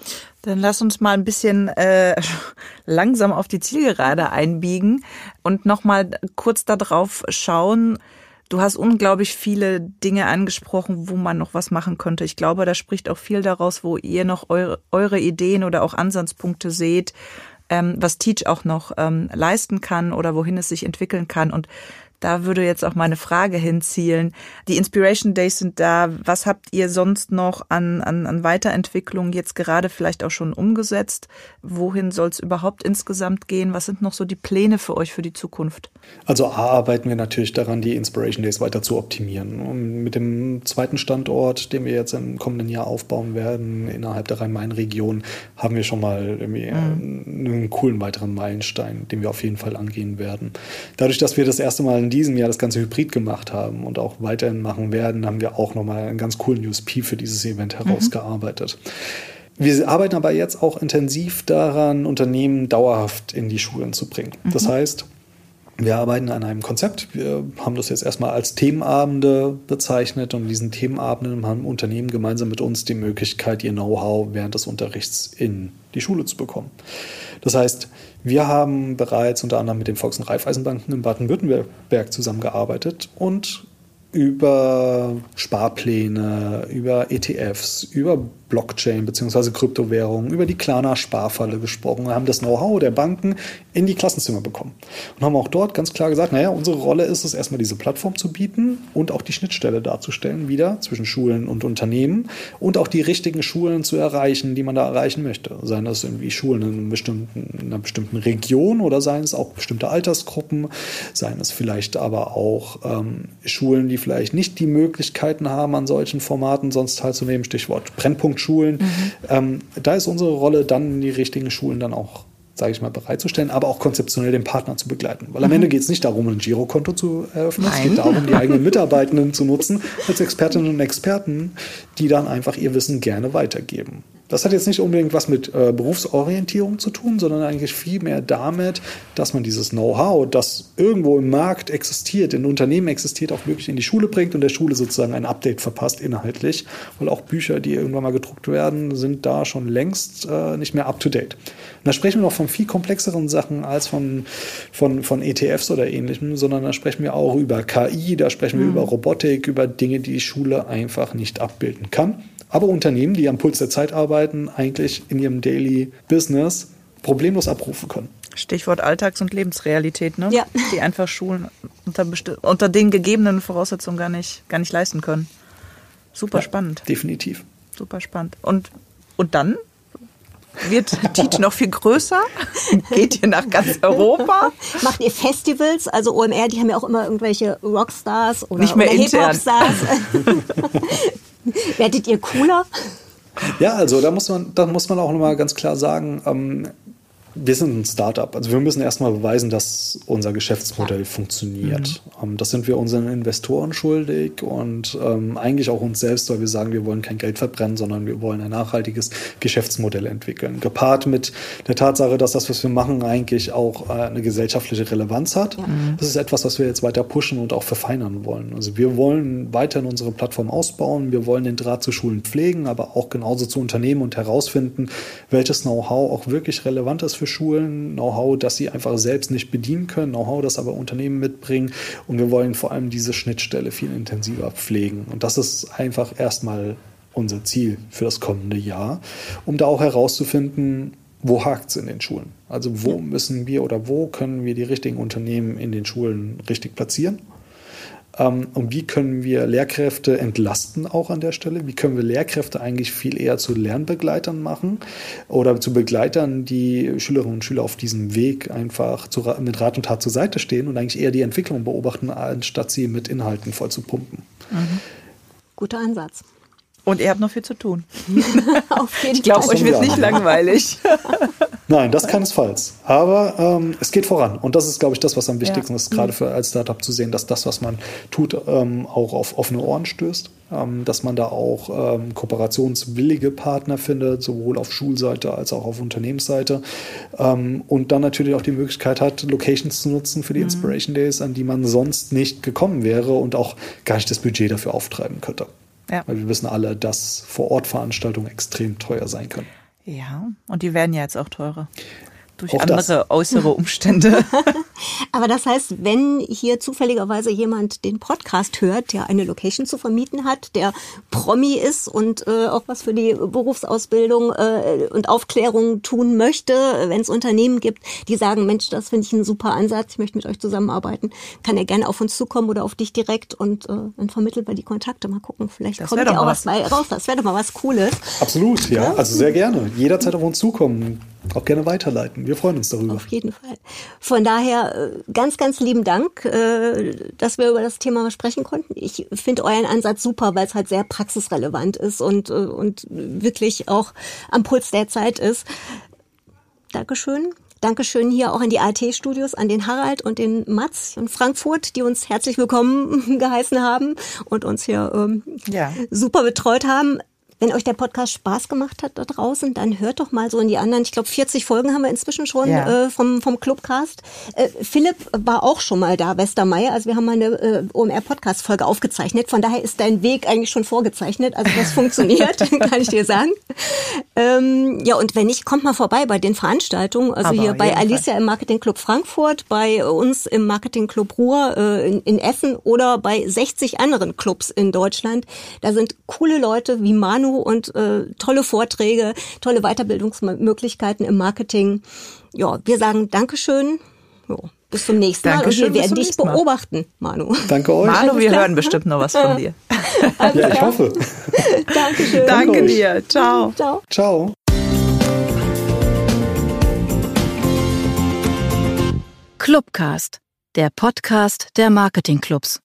Dann lass uns mal ein bisschen äh, *laughs* langsam auf die Zielgerade einbiegen und nochmal kurz darauf schauen, Du hast unglaublich viele Dinge angesprochen, wo man noch was machen könnte. Ich glaube, da spricht auch viel daraus, wo ihr noch eure, eure Ideen oder auch Ansatzpunkte seht, ähm, was Teach auch noch ähm, leisten kann oder wohin es sich entwickeln kann. Und da würde jetzt auch meine Frage hinzielen. Die Inspiration Days sind da. Was habt ihr sonst noch an, an, an Weiterentwicklung jetzt gerade vielleicht auch schon umgesetzt? Wohin soll es überhaupt insgesamt gehen? Was sind noch so die Pläne für euch für die Zukunft? Also A arbeiten wir natürlich daran, die Inspiration Days weiter zu optimieren. Und mit dem zweiten Standort, den wir jetzt im kommenden Jahr aufbauen werden, innerhalb der Rhein-Main-Region, haben wir schon mal irgendwie mhm. einen coolen weiteren Meilenstein, den wir auf jeden Fall angehen werden. Dadurch, dass wir das erste Mal in diesem Jahr das Ganze hybrid gemacht haben und auch weiterhin machen werden, haben wir auch nochmal einen ganz coolen USP für dieses Event mhm. herausgearbeitet. Mhm. Wir arbeiten aber jetzt auch intensiv daran, Unternehmen dauerhaft in die Schulen zu bringen. Mhm. Das heißt, wir arbeiten an einem Konzept. Wir haben das jetzt erstmal als Themenabende bezeichnet und in diesen Themenabenden haben Unternehmen gemeinsam mit uns die Möglichkeit, ihr Know-how während des Unterrichts in die Schule zu bekommen. Das heißt, wir haben bereits unter anderem mit den Volks- und Raiffeisenbanken in Baden-Württemberg zusammengearbeitet und über Sparpläne, über ETFs, über Blockchain bzw. Kryptowährungen, über die Klarna-Sparfalle gesprochen, haben das Know-how der Banken in die Klassenzimmer bekommen und haben auch dort ganz klar gesagt, naja, unsere Rolle ist es erstmal diese Plattform zu bieten und auch die Schnittstelle darzustellen wieder zwischen Schulen und Unternehmen und auch die richtigen Schulen zu erreichen, die man da erreichen möchte. Seien das irgendwie Schulen in, einem bestimmten, in einer bestimmten Region oder seien es auch bestimmte Altersgruppen, seien es vielleicht aber auch ähm, Schulen, die vielleicht nicht die Möglichkeiten haben, an solchen Formaten sonst teilzunehmen, Stichwort Brennpunkt Schulen. Mhm. Ähm, da ist unsere Rolle dann, die richtigen Schulen dann auch sage ich mal, bereitzustellen, aber auch konzeptionell den Partner zu begleiten. Weil am mhm. Ende geht es nicht darum, ein Girokonto zu eröffnen, Nein. es geht darum, die eigenen *laughs* Mitarbeitenden zu nutzen als Expertinnen und Experten, die dann einfach ihr Wissen gerne weitergeben. Das hat jetzt nicht unbedingt was mit äh, Berufsorientierung zu tun, sondern eigentlich vielmehr damit, dass man dieses Know-how, das irgendwo im Markt existiert, in Unternehmen existiert, auch wirklich in die Schule bringt und der Schule sozusagen ein Update verpasst inhaltlich. Weil auch Bücher, die irgendwann mal gedruckt werden, sind da schon längst äh, nicht mehr up-to-date. Und da sprechen wir noch von viel komplexeren Sachen als von, von, von ETFs oder ähnlichem, sondern da sprechen wir auch über KI, da sprechen wir mhm. über Robotik, über Dinge, die die Schule einfach nicht abbilden kann aber Unternehmen, die am Puls der Zeit arbeiten, eigentlich in ihrem Daily Business problemlos abrufen können. Stichwort Alltags- und Lebensrealität, ne? Ja. Die einfach Schulen unter, unter den gegebenen Voraussetzungen gar nicht, gar nicht leisten können. Super ja, spannend. Definitiv. Super spannend. Und, und dann wird Teach noch viel größer? Geht ihr nach ganz Europa? Macht ihr Festivals? Also OMR, die haben ja auch immer irgendwelche Rockstars oder, Nicht mehr oder Hip-Hop-Stars. *laughs* Werdet ihr cooler? Ja, also da muss man, da muss man auch nochmal ganz klar sagen, ähm, wir sind ein Startup. Also wir müssen erstmal beweisen, dass unser Geschäftsmodell ja. funktioniert. Mhm. Ähm, das sind wir unseren Investoren schuldig und ähm, eigentlich auch uns selbst, weil wir sagen, wir wollen kein Geld verbrennen, sondern wir wollen ein nachhaltiges Geschäftsmodell entwickeln. Gepaart mit der Tatsache, dass das, was wir machen, eigentlich auch äh, eine gesellschaftliche Relevanz hat. Mhm. Das ist etwas, was wir jetzt weiter pushen und auch verfeinern wollen. Also wir wollen weiterhin unsere Plattform ausbauen. Wir wollen den Draht zu Schulen pflegen, aber auch genauso zu Unternehmen und herausfinden, welches Know-how auch wirklich relevant ist für für Schulen, Know-how, das sie einfach selbst nicht bedienen können, Know-how, das aber Unternehmen mitbringen. Und wir wollen vor allem diese Schnittstelle viel intensiver pflegen. Und das ist einfach erstmal unser Ziel für das kommende Jahr, um da auch herauszufinden, wo hakt es in den Schulen? Also wo müssen wir oder wo können wir die richtigen Unternehmen in den Schulen richtig platzieren? Ähm, und wie können wir Lehrkräfte entlasten auch an der Stelle? Wie können wir Lehrkräfte eigentlich viel eher zu Lernbegleitern machen oder zu Begleitern, die Schülerinnen und Schüler auf diesem Weg einfach zu, mit Rat und Tat zur Seite stehen und eigentlich eher die Entwicklung beobachten, anstatt sie mit Inhalten voll zu pumpen? Mhm. Guter Ansatz. Und ihr habt noch viel zu tun. *laughs* ich glaube, euch wird nicht langweilig. *laughs* Nein, das keinesfalls. Aber ähm, es geht voran. Und das ist, glaube ich, das, was am wichtigsten ja. ist, gerade für als Startup zu sehen, dass das, was man tut, ähm, auch auf offene Ohren stößt. Ähm, dass man da auch ähm, kooperationswillige Partner findet, sowohl auf Schulseite als auch auf Unternehmensseite. Ähm, und dann natürlich auch die Möglichkeit hat, Locations zu nutzen für die mhm. Inspiration Days, an die man sonst nicht gekommen wäre und auch gar nicht das Budget dafür auftreiben könnte. Ja. Weil wir wissen alle, dass Vor-Ort-Veranstaltungen extrem teuer sein können. Ja, und die werden ja jetzt auch teurer durch auch andere das. äußere *laughs* Umstände. *laughs* Aber das heißt, wenn hier zufälligerweise jemand den Podcast hört, der eine Location zu vermieten hat, der Promi ist und äh, auch was für die Berufsausbildung äh, und Aufklärung tun möchte, wenn es Unternehmen gibt, die sagen, Mensch, das finde ich ein super Ansatz, ich möchte mit euch zusammenarbeiten, kann er gerne auf uns zukommen oder auf dich direkt und äh, dann vermitteln wir die Kontakte. Mal gucken, vielleicht das kommt ja auch was raus. Das wäre doch mal was Cooles. Absolut, ja. ja. Also sehr gerne. Jederzeit auf uns zukommen. Auch gerne weiterleiten. Wir freuen uns darüber. Auf jeden Fall. Von daher äh, ganz, ganz lieben Dank, äh, dass wir über das Thema sprechen konnten. Ich finde euren Ansatz super, weil es halt sehr praxisrelevant ist und, äh, und wirklich auch am Puls der Zeit ist. Dankeschön. Dankeschön hier auch an die ART-Studios, an den Harald und den Mats in Frankfurt, die uns herzlich willkommen *laughs* geheißen haben und uns hier ähm, ja. super betreut haben. Wenn euch der Podcast Spaß gemacht hat da draußen, dann hört doch mal so in die anderen. Ich glaube, 40 Folgen haben wir inzwischen schon ja. äh, vom, vom Clubcast. Äh, Philipp war auch schon mal da, Westermeier. Also wir haben mal eine äh, OMR-Podcast-Folge aufgezeichnet. Von daher ist dein Weg eigentlich schon vorgezeichnet. Also das *laughs* funktioniert, *laughs* kann ich dir sagen. Ähm, ja, und wenn nicht, kommt mal vorbei bei den Veranstaltungen. Also Aber hier bei Alicia Fall. im Marketing Club Frankfurt, bei uns im Marketing Club Ruhr äh, in, in Essen oder bei 60 anderen Clubs in Deutschland. Da sind coole Leute wie Manu Und äh, tolle Vorträge, tolle Weiterbildungsmöglichkeiten im Marketing. Ja, wir sagen Dankeschön. Jo, bis zum nächsten Mal Dankeschön, und wir werden dich beobachten, Manu. Danke euch. Manu, wir hören bestimmt noch was von *laughs* dir. ja, ich hoffe. *laughs* Dankeschön. Danke, Danke dir. Ciao. Ciao. Ciao. Clubcast, der Podcast der Marketingclubs.